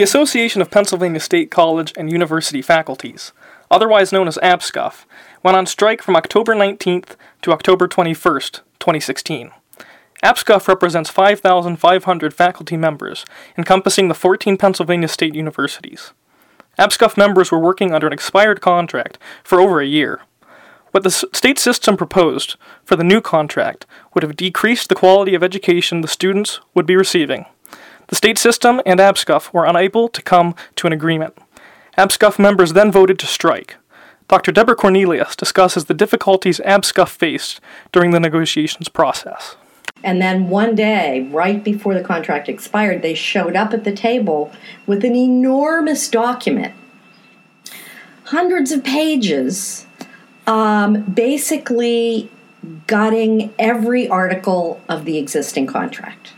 The Association of Pennsylvania State College and University Faculties, otherwise known as APSCUF, went on strike from October 19th to October 21st, 2016. APSCUF represents 5,500 faculty members, encompassing the 14 Pennsylvania state universities. APSCUF members were working under an expired contract for over a year. What the state system proposed for the new contract would have decreased the quality of education the students would be receiving. The state system and APSCUF were unable to come to an agreement. APSCUF members then voted to strike. Dr. Deborah Cornelius discusses the difficulties APSCUF faced during the negotiations process. And then one day, right before the contract expired, they showed up at the table with an enormous document, hundreds of pages, um, basically gutting every article of the existing contract.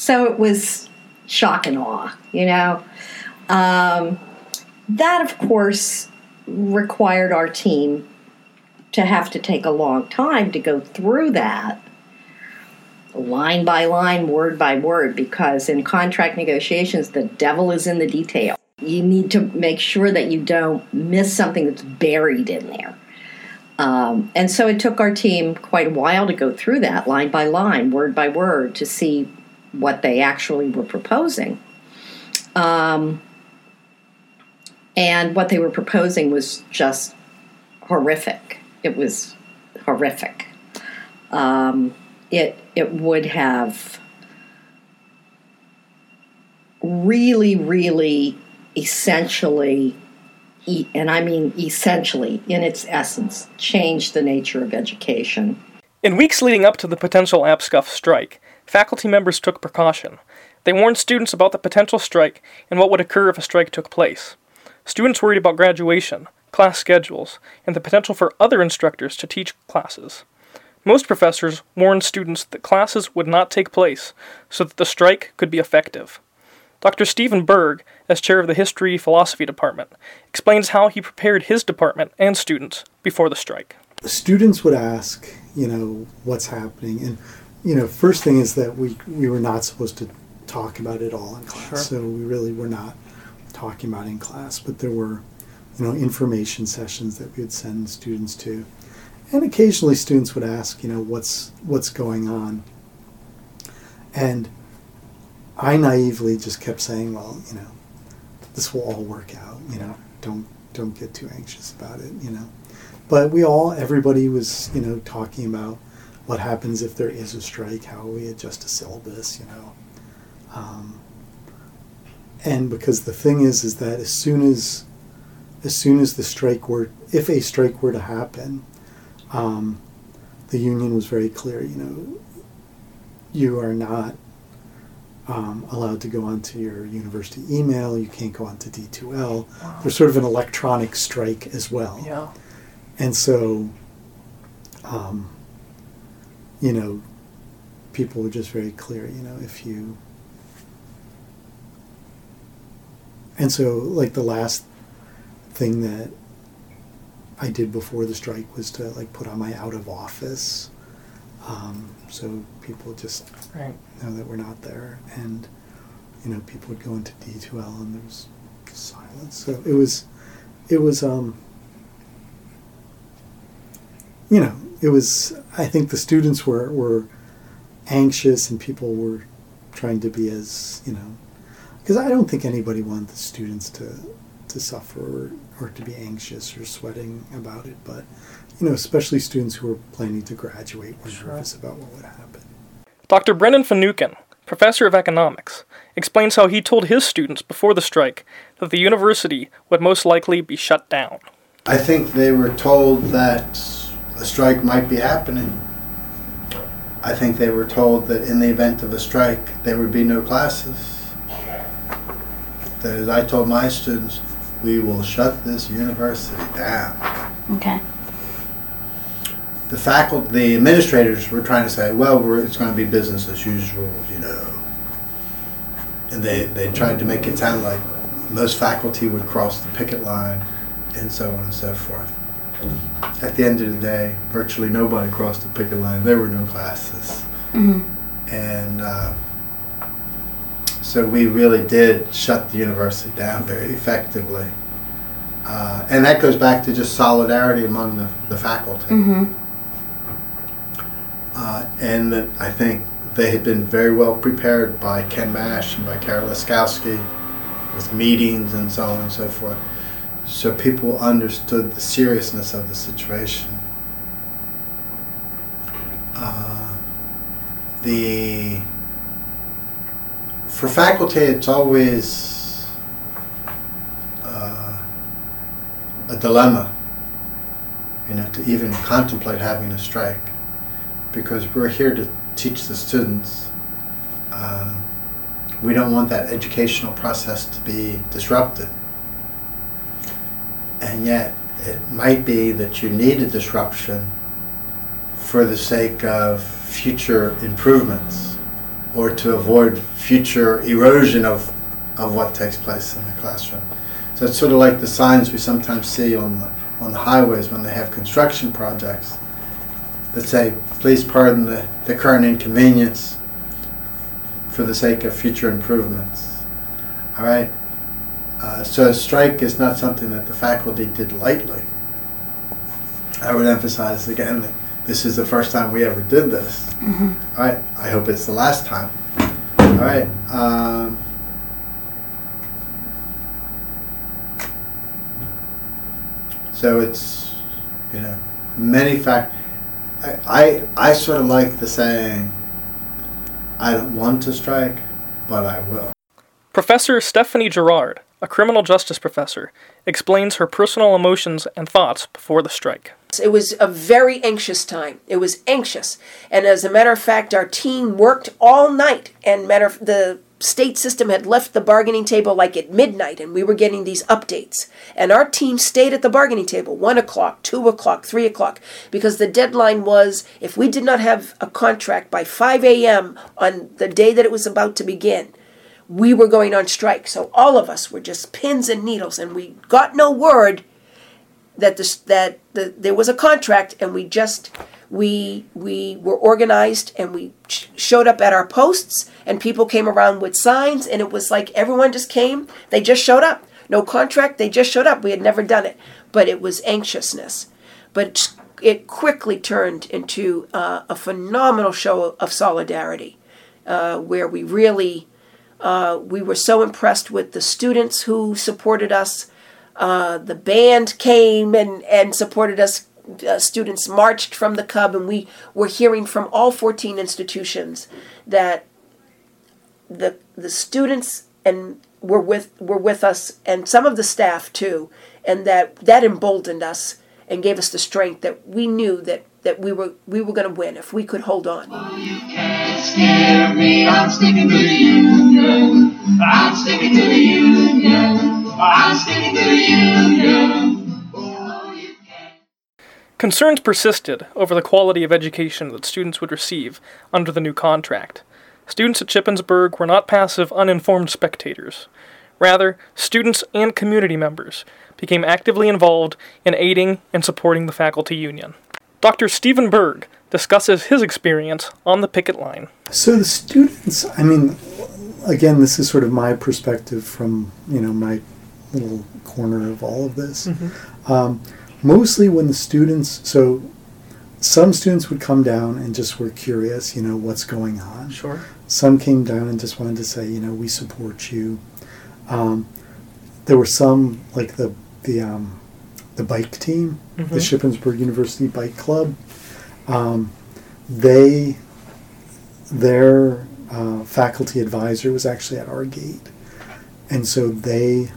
So it was shock and awe, you know. Um, that, of course, required our team to have to take a long time to go through that line by line, word by word, because in contract negotiations, the devil is in the detail. You need to make sure that you don't miss something that's buried in there. Um, and so it took our team quite a while to go through that line by line, word by word, to see what they actually were proposing. Um, and what they were proposing was just horrific. It was horrific. Um, it it would have really, really, essentially, and I mean essentially, in its essence, changed the nature of education. In weeks leading up to the potential APSCUF strike, faculty members took precaution. They warned students about the potential strike and what would occur if a strike took place. Students worried about graduation, class schedules, and the potential for other instructors to teach classes. Most professors warned students that classes would not take place so that the strike could be effective. Dr. Stephen Berg, as chair of the History Philosophy Department, explains how he prepared his department and students before the strike. students would ask, you know, what's happening, and you know, first thing is that we we were not supposed to talk about it all in class, Sure. so we really were not talking about it in class, but there were, you know, information sessions that we would send students to, and occasionally students would ask, you know, what's what's going on, and I naively just kept saying, well, you know, this will all work out, you know, don't don't get too anxious about it, you know. But we all everybody was you know talking about what happens if there is a strike? How we adjust a syllabus you know? Um, and because the thing is is that as soon as as soon as the strike were if a strike were to happen um, the union was very clear you know you are not um, allowed to go onto your university email you can't go onto d2l there's sort of an electronic strike as well. Yeah. and so, um, you know, people were just very clear, you know, if you. And so, like, the last thing that I did before the strike was to, like, put on my out of office. Um, so people just Right. know that we're not there. And, you know, people would go into D2L and there was silence. So it was, it was, um, you know, it was. I think the students were were anxious, and people were trying to be as you know, because I don't think anybody wanted the students to to suffer or, or to be anxious or sweating about it. But you know, especially students who were planning to graduate were Sure. nervous about what would happen. Dr. Brennan Finucane, professor of economics, explains how he told his students before the strike that the university would most likely be shut down. I think they were told that a strike might be happening. I think they were told that in the event of a strike, there would be no classes. That as I told my students, we will shut this university down. Okay. The faculty, the administrators were trying to say, well, we're, it's going to be business as usual, you know. And they, they tried to make it sound like most faculty would cross the picket line and so on and so forth. At the end of the day, virtually nobody crossed the picket line. There were no classes. hmm And uh, So we really did shut the university down very effectively. Uh, and that goes back to just solidarity among the, the faculty. Mm-hmm. Uh, and that I think they had been very well prepared by Ken Mash and by Carol Laskowski with meetings and so on and so forth. So people understood the seriousness of the situation. Uh, the for faculty, it's always uh, a dilemma, you know, to even contemplate having a strike, because we're here to teach the students. Uh, we don't want that educational process to be disrupted. And yet, it might be that you need a disruption for the sake of future improvements or to avoid future erosion of, of what takes place in the classroom. So it's sort of like the signs we sometimes see on the, on the highways when they have construction projects that say, please pardon the, the current inconvenience for the sake of future improvements. All right? Uh, so a strike is not something that the faculty did lightly. I would emphasize again that this is the first time we ever did this. All right? I hope it's the last time. All right. Um, so it's, you know, many fact. I, I, I sort of like the saying, I don't want to strike, but I will. Professor Stephanie Gerard, a criminal justice professor, explains her personal emotions and thoughts before the strike. It was a very anxious time. It was anxious, and as a matter of fact, our team worked all night. And matter of, the state system had left the bargaining table like at midnight, and we were getting these updates. And our team stayed at the bargaining table one o'clock, two o'clock, three o'clock, because the deadline was if we did not have a contract by 5 a.m. on the day that it was about to begin, we were going on strike. So all of us were just pins and needles, and we got no word that this that the, there was a contract, and we just we we were organized and we sh- showed up at our posts, and people came around with signs, and it was like everyone just came. They just showed up. No contract. They just showed up. We had never done it, but it was anxiousness. But it quickly turned into uh, a phenomenal show of solidarity, uh, where we really uh, we were so impressed with the students who supported us. Uh, the band came and, and supported us. Uh, students marched from the Cub, and we were hearing from all 14 institutions that the the students and were with were with us, and some of the staff too, and that that emboldened us and gave us the strength that we knew that that we were we were going to win if we could hold on. You Concerns persisted over the quality of education that students would receive under the new contract. Students at Shippensburg were not passive, uninformed spectators. Rather, students and community members became actively involved in aiding and supporting the faculty union. Dr. Stephen Berg discusses his experience on the picket line. So the students, I mean, again, this is sort of my perspective from you know my little corner of all of this. Um, mostly when the students, so some students would come down and just were curious, you know, what's going on. Sure. Some came down and just wanted to say, you know, we support you. Um, there were some like the the um, the bike team, the Shippensburg University Bike Club. Um, they their uh, faculty advisor was actually at our gate, and so they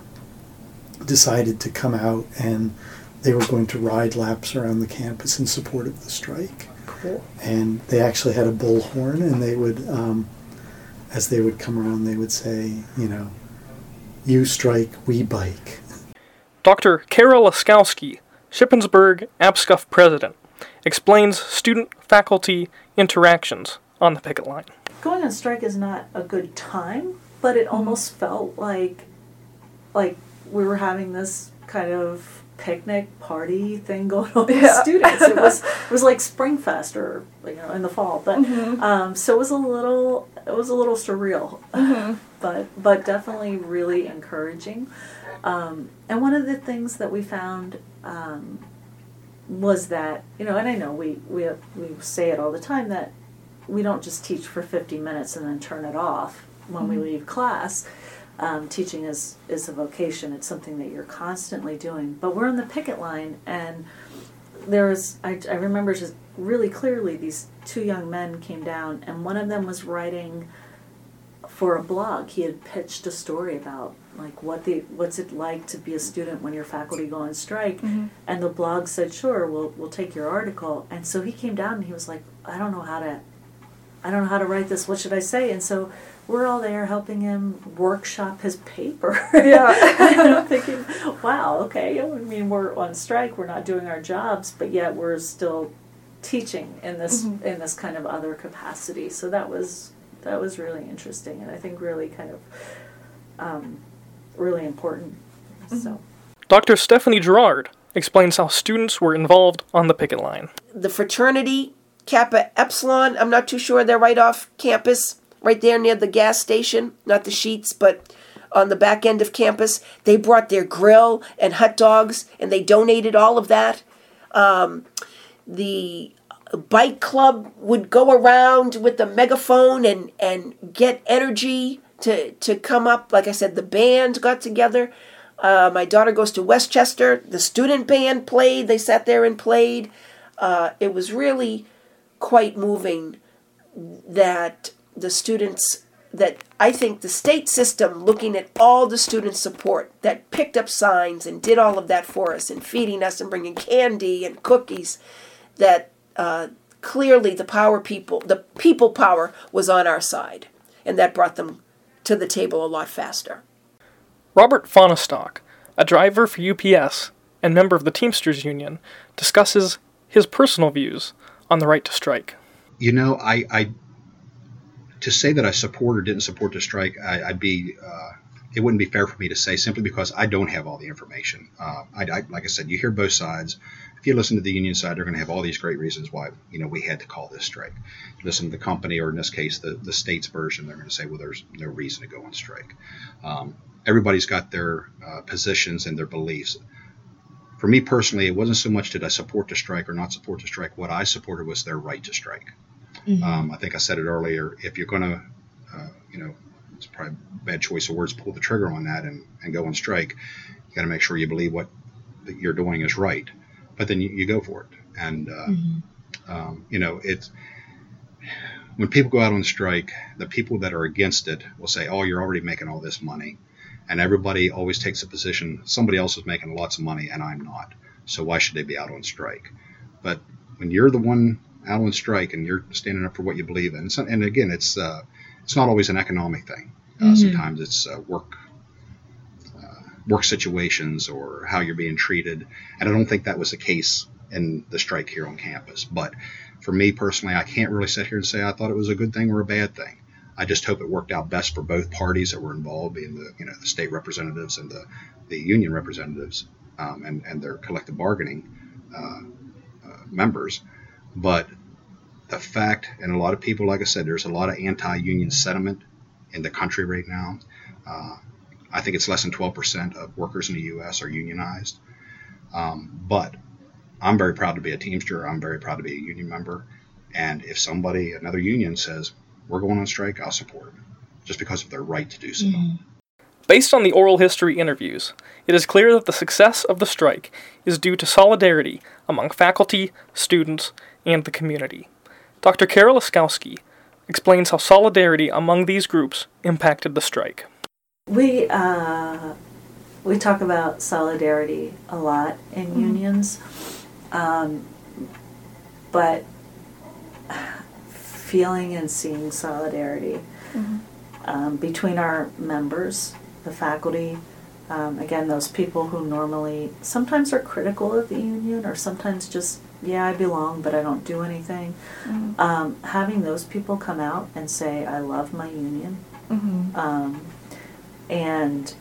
decided to come out and they were going to ride laps around the campus in support of the strike Cool. and they actually had a bullhorn and they would um, as they would come around they would say you know you strike we bike Dr. Carol Laskowski, Shippensburg APSCUF president, explains student faculty interactions on the picket line. going on strike is not a good time, but it almost felt like like we were having this kind of picnic party thing going on with students. It was it was like Springfest or you know in the fall, but um, so it was a little it was a little surreal, but but definitely really encouraging. Um, and one of the things that we found um, was that you know, and I know we we we say it all the time that we don't just teach for fifty minutes and then turn it off when we leave class. Um, teaching is is a vocation. It's something that you're constantly doing. But we're on the picket line, and there was I, I remember just really clearly these two young men came down, and one of them was writing for a blog. He had pitched a story about like what the what's it like to be a student when your faculty go on strike, and the blog said, "Sure, we'll we'll take your article." And so he came down and he was like, "I don't know how to, I don't know how to write this. What should I say?" And so we're all there helping him workshop his paper. Yeah. and I'm thinking, wow, okay. I mean, we're on strike. We're not doing our jobs, but yet we're still teaching in this in this kind of other capacity. So that was that was really interesting, and I think really kind of um, really important. So. Dr. Stephanie Gerard explains how students were involved on the picket line. the fraternity Kappa Epsilon. I'm not too sure. They're right off campus, right there near the gas station. Not the Sheetz, but on the back end of campus. They brought their grill and hot dogs, and they donated all of that. Um, the bike club would go around with the megaphone and and get energy to to come up. Like I said, the band got together. Uh, my daughter goes to West Chester. The student band played. They sat there and played. Uh, it was really quite moving that the students that I think the state system looking at all the student support that picked up signs and did all of that for us and feeding us and bringing candy and cookies that uh, clearly the power people the people power was on our side and that brought them to the table a lot faster Robert Fonestock, a driver for UPS and member of the Teamsters Union, discusses his personal views on the right to strike. You know, I, I to say that I support or didn't support the strike, I, I'd be uh, it wouldn't be fair for me to say simply because I don't have all the information. Uh, I, I, like I said, you hear both sides. If you listen to the union side, they're going to have all these great reasons why you know we had to call this strike. Listen to the company, or in this case, the the state's version, they're going to say, well, there's no reason to go on strike. Um, everybody's got their uh, positions and their beliefs. For me personally, it wasn't so much did I support the strike or not support the strike. What I supported was their right to strike. Um, I think I said it earlier. If you're going to, uh, you know, it's probably a bad choice of words, pull the trigger on that and, and go on strike, you got to make sure you believe what that you're doing is right. But then you, you go for it. And, uh, um, you know, it's when people go out on strike, the people that are against it will say, oh, you're already making all this money. And everybody always takes a position, somebody else is making lots of money and I'm not. So why should they be out on strike? But when you're the one out on strike and you're standing up for what you believe in, so, and again, it's uh, it's not always an economic thing. Uh, Sometimes it's uh, work uh, work situations or how you're being treated, and I don't think that was the case in the strike here on campus. But for me personally, I can't really sit here and say I thought it was a good thing or a bad thing. I just hope it worked out best for both parties that were involved, being the you know the state representatives and the, the union representatives um, and and their collective bargaining uh, uh, members. But the fact, and a lot of people, like I said, there's a lot of anti-union sentiment in the country right now. Uh, I think it's less than 12% of workers in the U.S. are unionized. Um, but I'm very proud to be a Teamster. I'm very proud to be a union member. And if somebody, another union, says we're going on strike, I'll support them, just because of their right to do so. Based on the oral history interviews, it is clear that the success of the strike is due to solidarity among faculty, students, and the community. Dr. Carol Laskowski explains how solidarity among these groups impacted the strike. We uh, we talk about solidarity a lot in unions, um, but feeling and seeing solidarity um, between our members, the faculty, um, again, those people who normally sometimes are critical of the union or sometimes just yeah, I belong, but I don't do anything. Um, having those people come out and say, I love my union. Um, and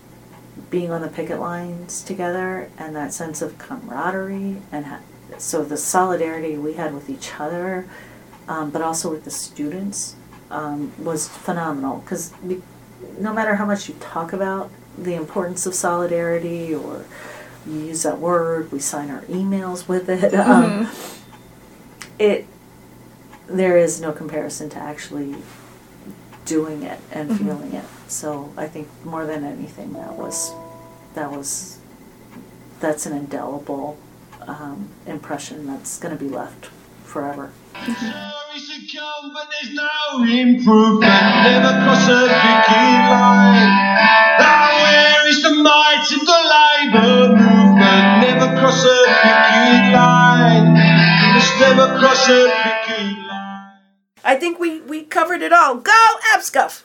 being on the picket lines together and that sense of camaraderie and ha- so the solidarity we had with each other, um, but also with the students um, was phenomenal because no matter how much you talk about the importance of solidarity or you use that word, we sign our emails with it. Um, it there is no comparison to actually doing it and feeling it. So I think more than anything, that was that was that's an indelible um, impression that's going to be left forever. Sorry Line. Never line. I think we, we covered it all. Go, APSCUF!